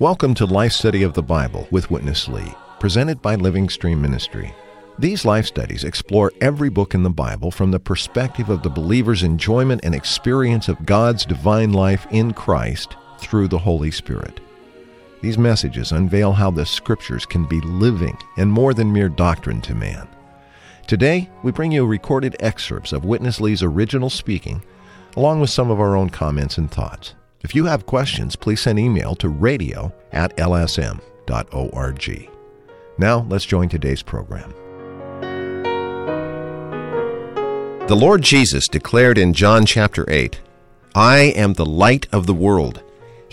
Welcome to Life Study of the Bible with Witness Lee, presented by Living Stream Ministry. These life studies explore every book in the Bible from the perspective of the believer's enjoyment and experience of God's divine life in Christ through the Holy Spirit. These messages unveil how the Scriptures can be living and more than mere doctrine to man. Today, we bring you recorded excerpts of Witness Lee's original speaking, along with some of our own comments and thoughts. If you have questions, please send email to radio at lsm.org. Now, let's join today's program. The Lord Jesus declared in John chapter 8, I am the light of the world.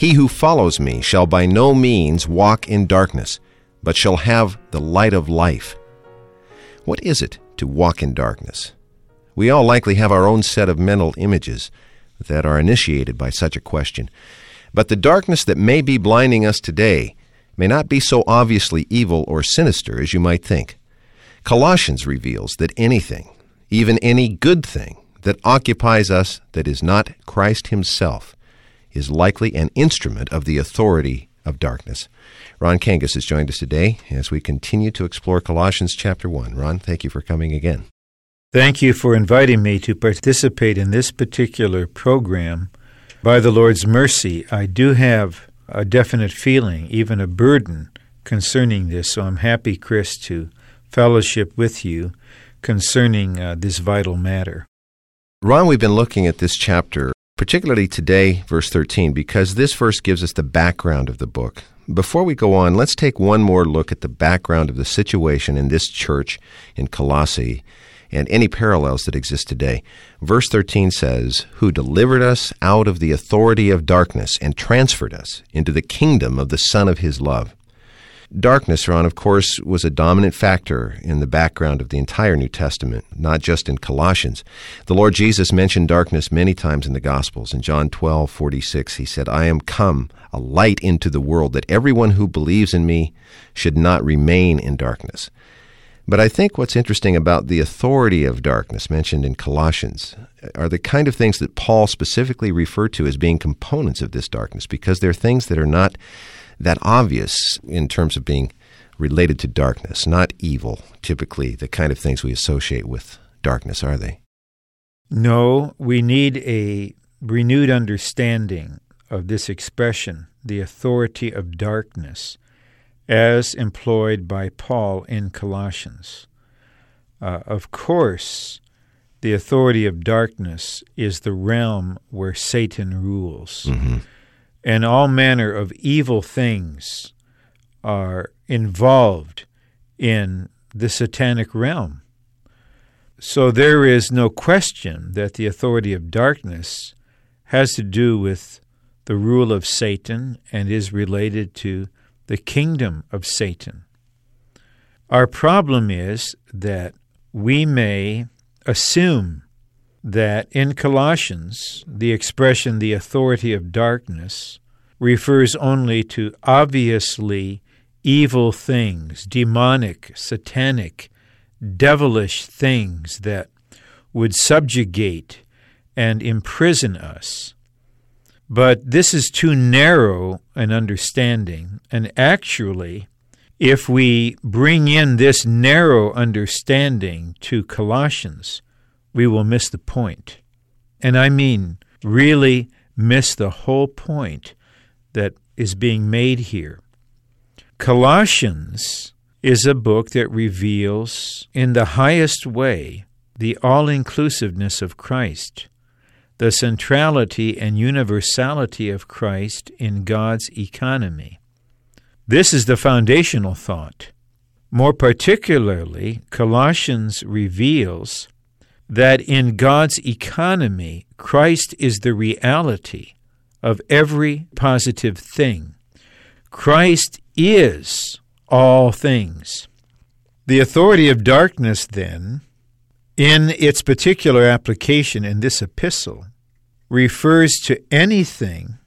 He who follows me shall by no means walk in darkness, but shall have the light of life. What is it to walk in darkness? We all likely have our own set of mental images that are initiated by such a question. But the darkness that may be blinding us today may not be so obviously evil or sinister as you might think. Colossians reveals that anything, even any good thing that occupies us that is not Christ Himself, is likely an instrument of the authority of darkness. Ron Kangas has joined us today as we continue to explore Colossians chapter 1. Ron, thank you for coming again. Thank you for inviting me to participate in this particular program. By the Lord's mercy, I do have a definite feeling, even a burden concerning this, so I'm happy, Chris, to fellowship with you concerning uh, this vital matter. Ron, we've been looking at this chapter, particularly today, verse 13, because this verse gives us the background of the book. Before we go on, let's take one more look at the background of the situation in this church in Colossae and any parallels that exist today. Verse 13 says, Who delivered us out of the authority of darkness and transferred us into the kingdom of the Son of His love. Darkness, Ron, of course, was a dominant factor in the background of the entire New Testament, not just in Colossians. The Lord Jesus mentioned darkness many times in the Gospels. In John 12, 46, he said, I am come, a light into the world, that everyone who believes in me should not remain in darkness. But I think what's interesting about the authority of darkness mentioned in Colossians are the kind of things that Paul specifically referred to as being components of this darkness, because they're things that are not that obvious in terms of being related to darkness, not evil, typically the kind of things we associate with darkness, are they? No, we need a renewed understanding of this expression, the authority of darkness, as employed by Paul in Colossians. Uh, of course, the authority of darkness is the realm where Satan rules. Mm-hmm and all manner of evil things are involved in the satanic realm. So there is no question that the authority of darkness has to do with the rule of Satan and is related to the kingdom of Satan. Our problem is that we may assume that in Colossians, the expression the authority of darkness refers only to obviously evil things, demonic, satanic, devilish things that would subjugate and imprison us. But this is too narrow an understanding, and actually, if we bring in this narrow understanding to Colossians, we will miss the point. And I mean, really miss the whole point that is being made here. Colossians is a book that reveals in the highest way the all inclusiveness of Christ, the centrality and universality of Christ in God's economy. This is the foundational thought. More particularly, Colossians reveals that in God's economy, Christ is the reality of every positive thing. Christ is all things. The authority of darkness, then, in its particular application in this epistle, refers to anything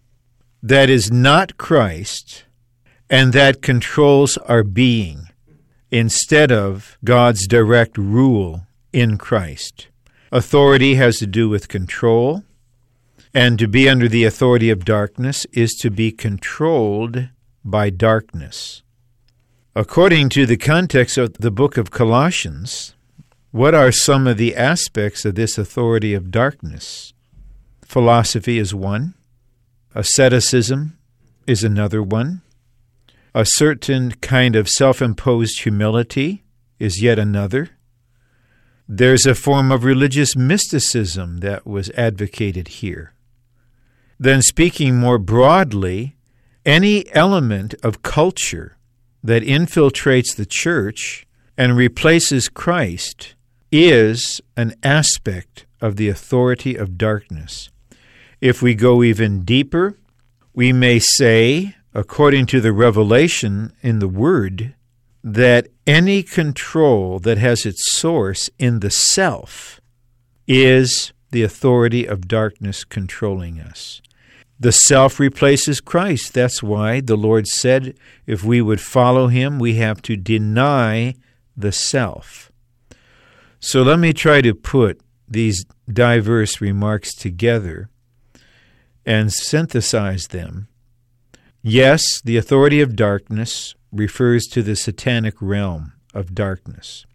that is not Christ and that controls our being instead of God's direct rule in Christ. Authority has to do with control, and to be under the authority of darkness is to be controlled by darkness. According to the context of the book of Colossians, what are some of the aspects of this authority of darkness? Philosophy is one, asceticism is another one, a certain kind of self imposed humility is yet another. There's a form of religious mysticism that was advocated here. Then, speaking more broadly, any element of culture that infiltrates the church and replaces Christ is an aspect of the authority of darkness. If we go even deeper, we may say, according to the revelation in the Word, that any control that has its source in the self is the authority of darkness controlling us. The self replaces Christ. That's why the Lord said if we would follow him, we have to deny the self. So let me try to put these diverse remarks together and synthesize them. Yes, the authority of darkness refers to the satanic realm of darkness.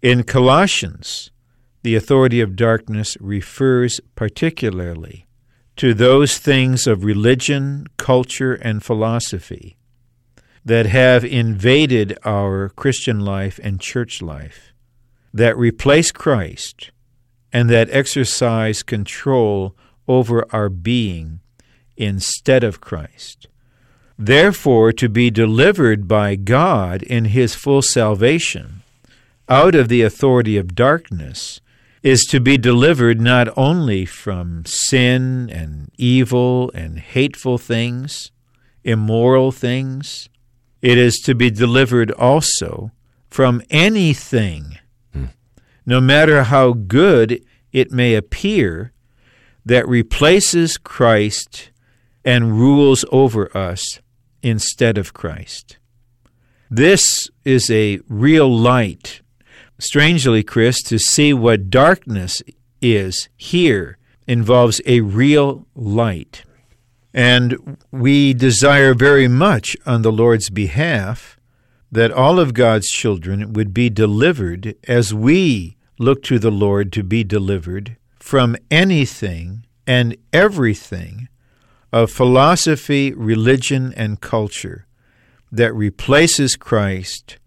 In Colossians, the authority of darkness refers particularly to those things of religion, culture, and philosophy that have invaded our Christian life and church life, that replace Christ, and that exercise control over our being instead of Christ. Therefore, to be delivered by God in His full salvation out of the authority of darkness is to be delivered not only from sin and evil and hateful things, immoral things, it is to be delivered also from anything, hmm. no matter how good it may appear, that replaces Christ and rules over us instead of Christ. This is a real light Strangely, Chris, to see what darkness is here involves a real light. And we desire very much on the Lord's behalf that all of God's children would be delivered as we look to the Lord to be delivered from anything and everything of philosophy, religion, and culture that replaces Christ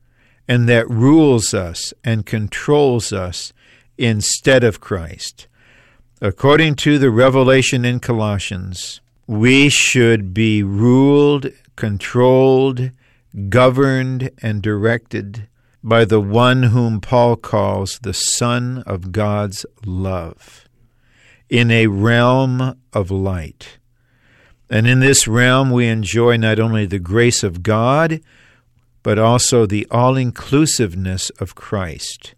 and that rules us and controls us instead of Christ. According to the revelation in Colossians, we should be ruled, controlled, governed, and directed by the one whom Paul calls the Son of God's love, in a realm of light. And in this realm, we enjoy not only the grace of God, but also the all inclusiveness of Christ,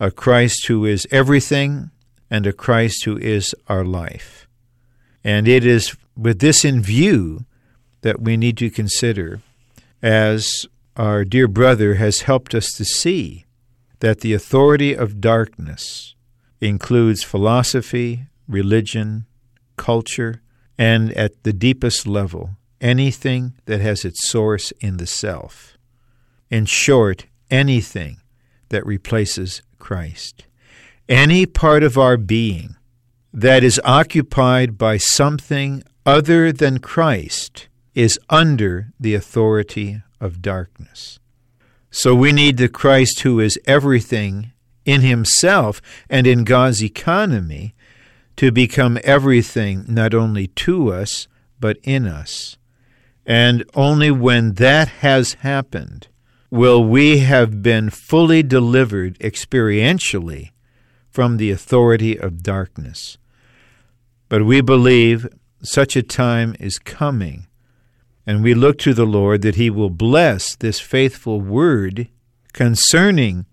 a Christ who is everything and a Christ who is our life. And it is with this in view that we need to consider, as our dear brother has helped us to see, that the authority of darkness includes philosophy, religion, culture, and at the deepest level, anything that has its source in the self. In short, anything that replaces Christ. Any part of our being that is occupied by something other than Christ is under the authority of darkness. So we need the Christ who is everything in himself and in God's economy to become everything not only to us, but in us. And only when that has happened will we have been fully delivered experientially from the authority of darkness. But we believe such a time is coming, and we look to the Lord that He will bless this faithful word concerning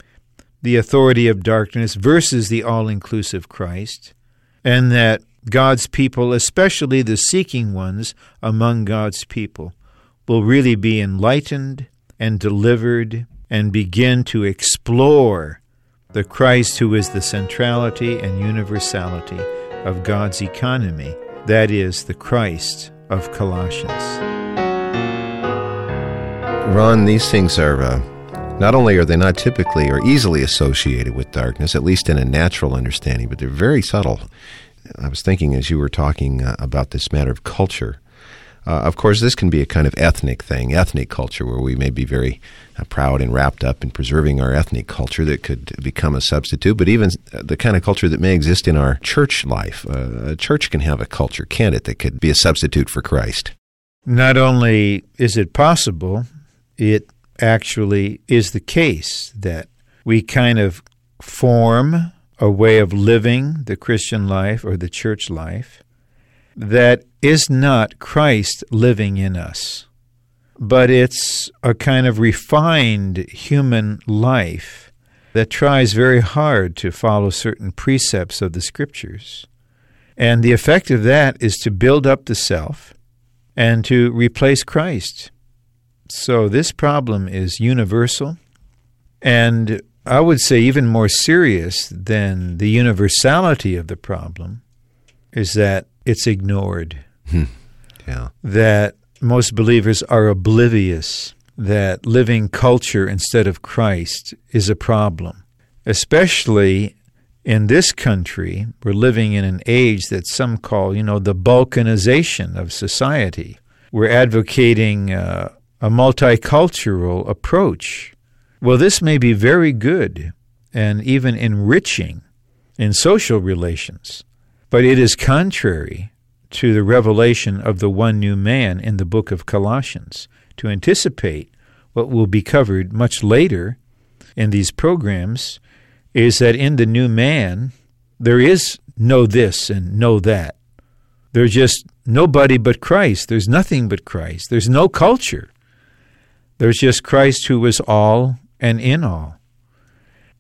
the authority of darkness versus the all inclusive Christ, and that God's people, especially the seeking ones among God's people, will really be enlightened and delivered and begin to explore the Christ who is the centrality and universality of God's economy, that is, the Christ of Colossians. Ron, these things are uh, not only are they not typically or easily associated with darkness, at least in a natural understanding, but they're very subtle. I was thinking as you were talking uh, about this matter of culture. Uh, of course, this can be a kind of ethnic thing, ethnic culture, where we may be very uh, proud and wrapped up in preserving our ethnic culture that could become a substitute, but even the kind of culture that may exist in our church life. Uh, a church can have a culture, can't it, that could be a substitute for Christ? Not only is it possible, it actually is the case that we kind of form a way of living the Christian life or the church life that is not Christ living in us, but it's a kind of refined human life that tries very hard to follow certain precepts of the Scriptures. And the effect of that is to build up the self and to replace Christ. So this problem is universal and I would say even more serious than the universality of the problem is that it's ignored. Hmm. yeah. That most believers are oblivious that living culture instead of Christ is a problem, especially in this country. We're living in an age that some call, you know, the balkanization of society. We're advocating uh, a multicultural approach. Well, this may be very good and even enriching in social relations. But it is contrary to the revelation of the one new man in the book of Colossians to anticipate what will be covered much later in these programs is that in the new man there is no this and no that. There's just nobody but Christ. There's nothing but Christ. There's no culture. There's just Christ who is all and in all.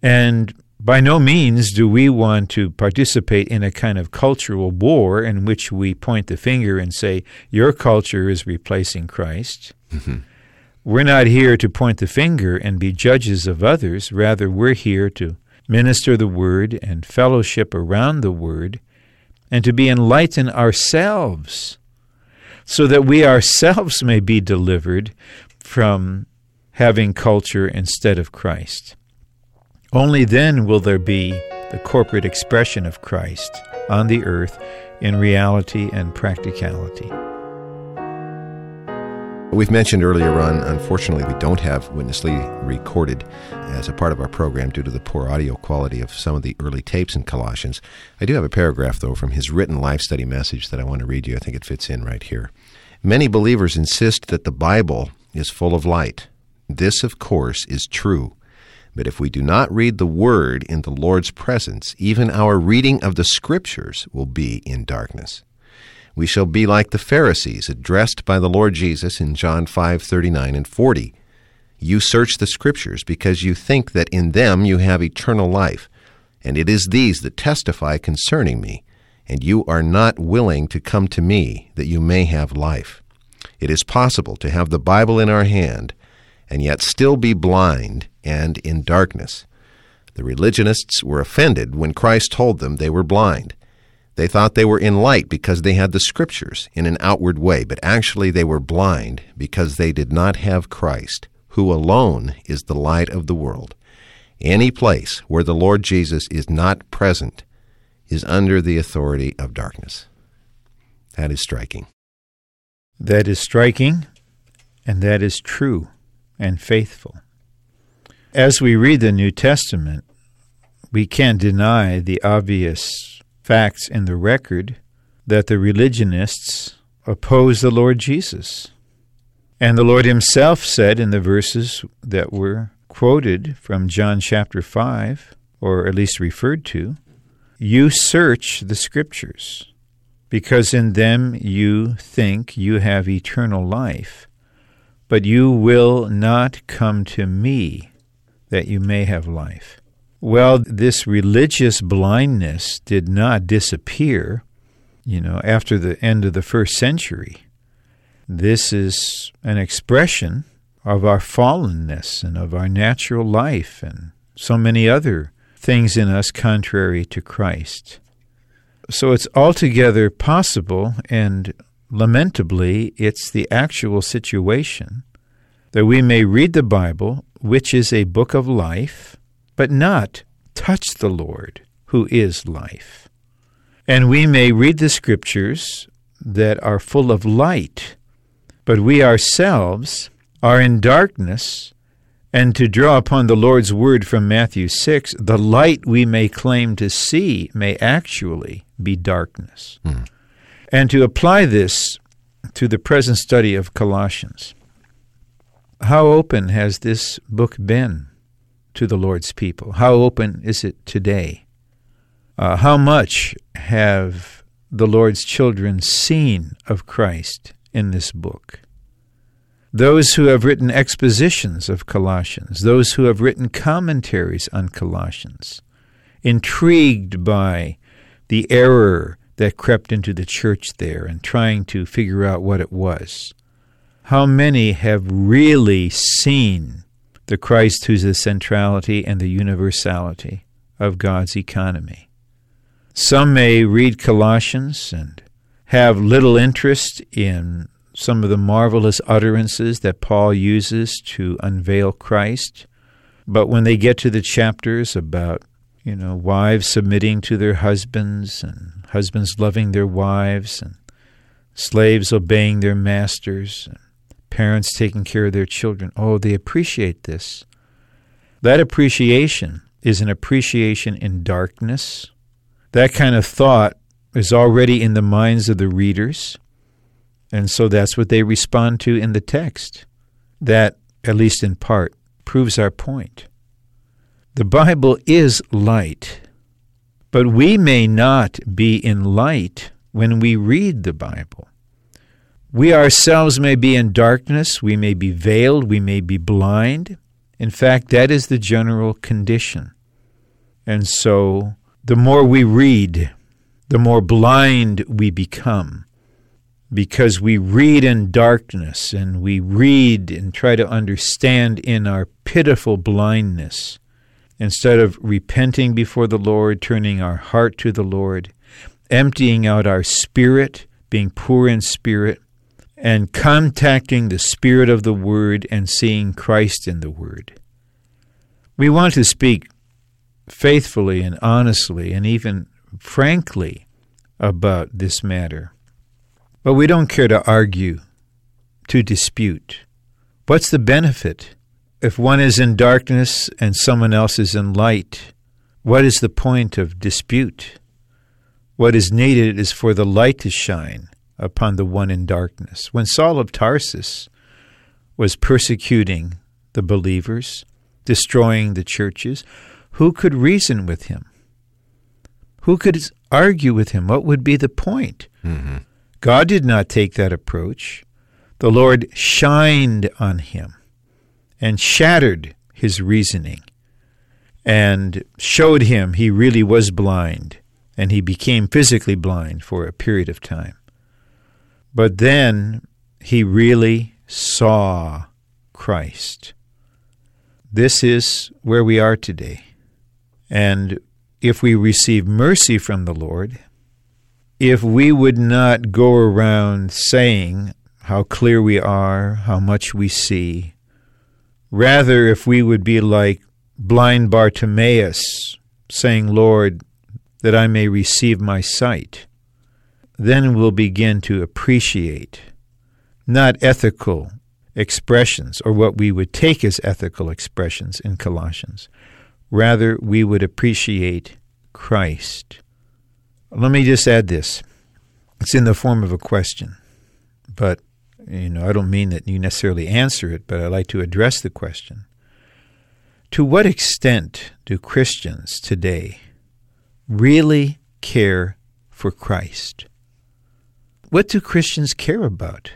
And by no means do we want to participate in a kind of cultural war in which we point the finger and say, Your culture is replacing Christ. Mm-hmm. We're not here to point the finger and be judges of others. Rather, we're here to minister the Word and fellowship around the Word and to be enlightened ourselves so that we ourselves may be delivered from having culture instead of Christ. Only then will there be the corporate expression of Christ on the earth in reality and practicality. We've mentioned earlier on, unfortunately, we don't have Witness Lee recorded as a part of our program due to the poor audio quality of some of the early tapes in Colossians. I do have a paragraph, though, from his written life study message that I want to read you. I think it fits in right here. Many believers insist that the Bible is full of light. This, of course, is true. But if we do not read the Word in the Lord's presence, even our reading of the Scriptures will be in darkness. We shall be like the Pharisees addressed by the Lord Jesus in John 5:39 and 40. You search the Scriptures because you think that in them you have eternal life, and it is these that testify concerning me, and you are not willing to come to me that you may have life. It is possible to have the Bible in our hand and yet still be blind and in darkness. The religionists were offended when Christ told them they were blind. They thought they were in light because they had the Scriptures in an outward way, but actually they were blind because they did not have Christ, who alone is the light of the world. Any place where the Lord Jesus is not present is under the authority of darkness. That is striking. That is striking, and that is true and faithful. As we read the New Testament, we can't deny the obvious facts in the record that the religionists oppose the Lord Jesus. And the Lord Himself said in the verses that were quoted from John chapter 5, or at least referred to, You search the Scriptures, because in them you think you have eternal life, but you will not come to me that you may have life. Well, this religious blindness did not disappear, you know, after the end of the first century. This is an expression of our fallenness and of our natural life and so many other things in us contrary to Christ. So it's altogether possible, and lamentably, it's the actual situation that we may read the Bible, which is a book of life, but not touch the Lord, who is life. And we may read the Scriptures that are full of light, but we ourselves are in darkness, and to draw upon the Lord's word from Matthew 6, the light we may claim to see may actually be darkness. Hmm. And to apply this to the present study of Colossians, how open has this book been to the Lord's people? How open is it today? Uh, how much have the Lord's children seen of Christ in this book? Those who have written expositions of Colossians, those who have written commentaries on Colossians, intrigued by the error that crept into the church there and trying to figure out what it was. How many have really seen the Christ who's the centrality and the universality of God's economy? Some may read Colossians and have little interest in some of the marvelous utterances that Paul uses to unveil Christ. But when they get to the chapters about, you know, wives submitting to their husbands and husbands loving their wives and slaves obeying their masters and parents taking care of their children, oh, they appreciate this. That appreciation is an appreciation in darkness. That kind of thought is already in the minds of the readers. And so that's what they respond to in the text. That, at least in part, proves our point. The Bible is light, but we may not be in light when we read the Bible. We ourselves may be in darkness, we may be veiled, we may be blind. In fact, that is the general condition. And so, the more we read, the more blind we become because we read in darkness and we read and try to understand in our pitiful blindness instead of repenting before the Lord, turning our heart to the Lord, emptying out our spirit, being poor in spirit, and contacting the Spirit of the Word and seeing Christ in the Word. We want to speak faithfully and honestly and even frankly about this matter. But we don't care to argue, to dispute. What's the benefit? If one is in darkness and someone else is in light, what is the point of dispute? What is needed is for the light to shine upon the one in darkness. When Saul of Tarsus was persecuting the believers, destroying the churches, who could reason with him? Who could argue with him? What would be the point? Mm-hmm. God did not take that approach. The Lord shined on him and shattered his reasoning and showed him he really was blind and he became physically blind for a period of time. But then he really saw Christ. This is where we are today. And if we receive mercy from the Lord, if we would not go around saying how clear we are, how much we see, rather, if we would be like blind Bartimaeus, saying, Lord, that I may receive my sight, then we'll begin to appreciate not ethical expressions or what we would take as ethical expressions in Colossians. Rather, we would appreciate Christ let me just add this. It's in the form of a question, but you know, I don't mean that you necessarily answer it, but I like to address the question. To what extent do Christians today really care for Christ? What do Christians care about?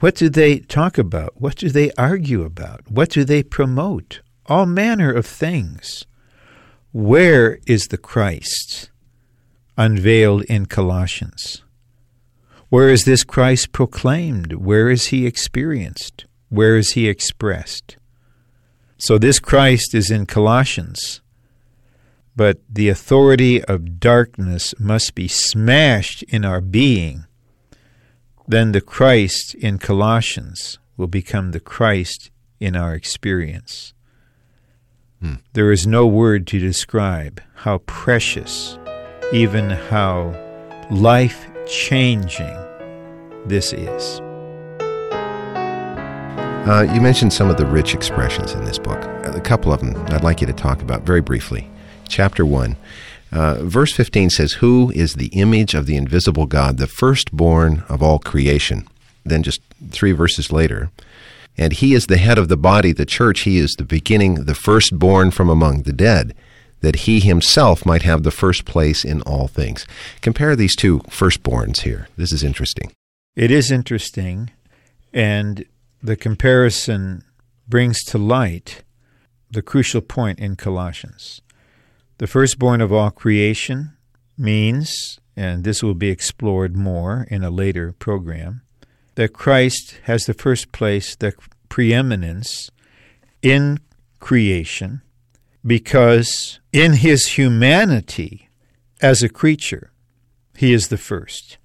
What do they talk about? What do they argue about? What do they promote? All manner of things. Where is the Christ? Unveiled in Colossians? Where is this Christ proclaimed? Where is he experienced? Where is he expressed? So this Christ is in Colossians, but the authority of darkness must be smashed in our being. Then the Christ in Colossians will become the Christ in our experience. Hmm. There is no word to describe how precious, even how life changing this is. Uh, you mentioned some of the rich expressions in this book. A couple of them I'd like you to talk about very briefly. Chapter 1. Uh, verse 15 says, Who is the image of the invisible God, the firstborn of all creation? Then, just three verses later, and he is the head of the body, the church. He is the beginning, the firstborn from among the dead, that he himself might have the first place in all things. Compare these two firstborns here. This is interesting. It is interesting, and the comparison brings to light the crucial point in Colossians. The firstborn of all creation means, and this will be explored more in a later program, that Christ has the first place, the preeminence in creation, because in his humanity as a creature, he is the first.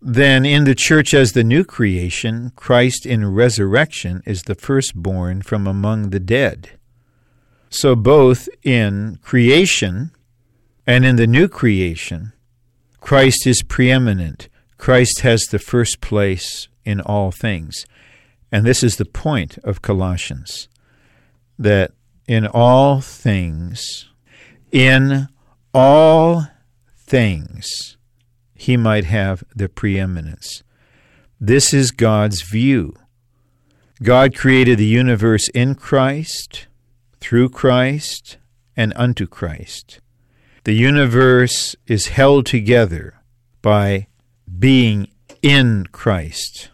Then in the church as the new creation, Christ in resurrection is the firstborn from among the dead. So both in creation and in the new creation, Christ is preeminent. Christ has the first place in all things. And this is the point of Colossians that in all things, in all things, he might have the preeminence. This is God's view. God created the universe in Christ, through Christ, and unto Christ. The universe is held together by being in Christ.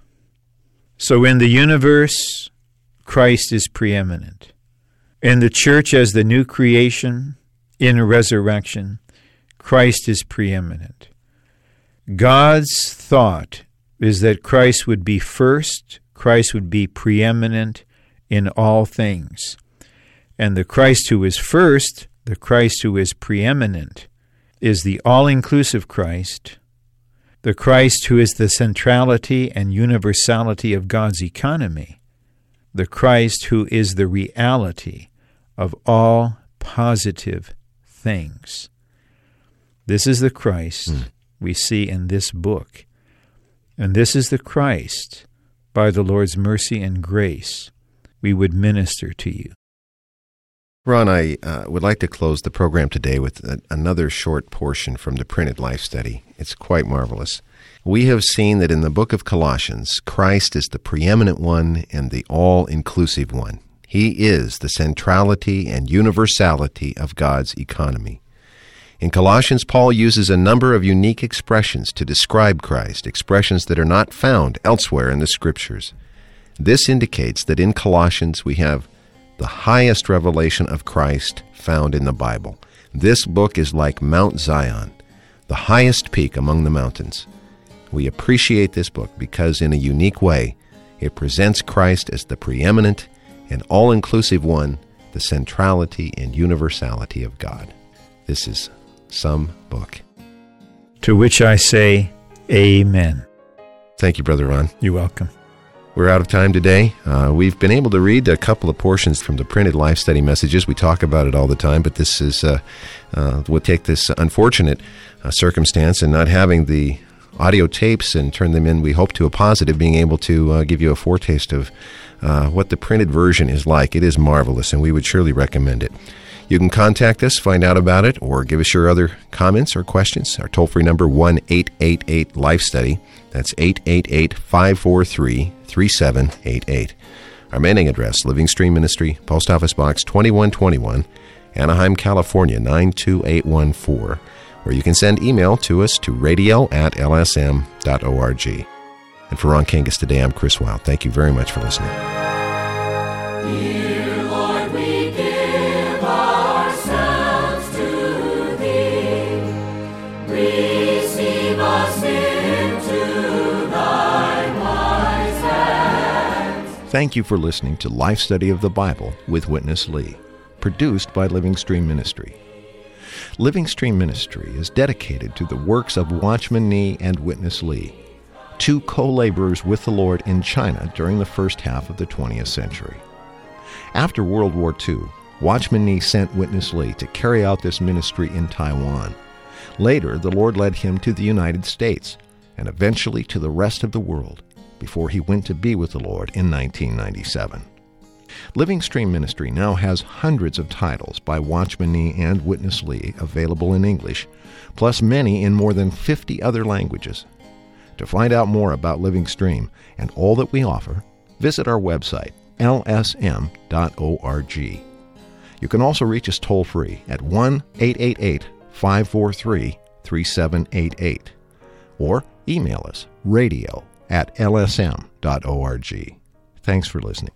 So in the universe, Christ is preeminent. In the church as the new creation, in resurrection, Christ is preeminent. God's thought is that Christ would be first, Christ would be preeminent in all things. And the Christ who is first, the Christ who is preeminent, is the all inclusive Christ, the Christ who is the centrality and universality of God's economy, the Christ who is the reality of all positive things. This is the Christ Mm. we see in this book. And this is the Christ, by the Lord's mercy and grace, we would minister to you. Ron, I uh, would like to close the program today with a, another short portion from the printed life study. It's quite marvelous. We have seen that in the book of Colossians, Christ is the preeminent one and the all inclusive one. He is the centrality and universality of God's economy. In Colossians, Paul uses a number of unique expressions to describe Christ, expressions that are not found elsewhere in the Scriptures. This indicates that in Colossians we have the highest revelation of Christ found in the Bible. This book is like Mount Zion, the highest peak among the mountains. We appreciate this book because, in a unique way, it presents Christ as the preeminent and all inclusive one, the centrality and universality of God. This is some book. To which I say, Amen. Thank you, Brother Ron. You're welcome. We're out of time today. Uh, we've been able to read a couple of portions from the printed life study messages. We talk about it all the time, but this is, uh, uh, we'll take this unfortunate uh, circumstance and not having the audio tapes and turn them in, we hope, to a positive, being able to uh, give you a foretaste of uh, what the printed version is like. It is marvelous, and we would surely recommend it. You can contact us, find out about it, or give us your other comments or questions. Our toll free number, 1 888 Life Study. That's 888 543 3788. Our mailing address, Living Stream Ministry, Post Office Box 2121, Anaheim, California 92814, where you can send email to us to radio at lsm.org. And for Ron Kangas today, I'm Chris Wild. Thank you very much for listening. Dear Lord, we give ourselves to Thee. Receive us into Thy wise hands. Thank you for listening to Life Study of the Bible with Witness Lee, produced by Living Stream Ministry. Living Stream Ministry is dedicated to the works of Watchman Nee and Witness Lee two co laborers with the Lord in China during the first half of the 20th century. After World War II, Watchman Nee sent Witness Lee to carry out this ministry in Taiwan. Later, the Lord led him to the United States and eventually to the rest of the world before he went to be with the Lord in 1997. Living Stream Ministry now has hundreds of titles by Watchman Nee and Witness Lee available in English, plus many in more than 50 other languages. To find out more about Living Stream and all that we offer, visit our website, lsm.org. You can also reach us toll free at 1 888 543 3788 or email us radio at lsm.org. Thanks for listening.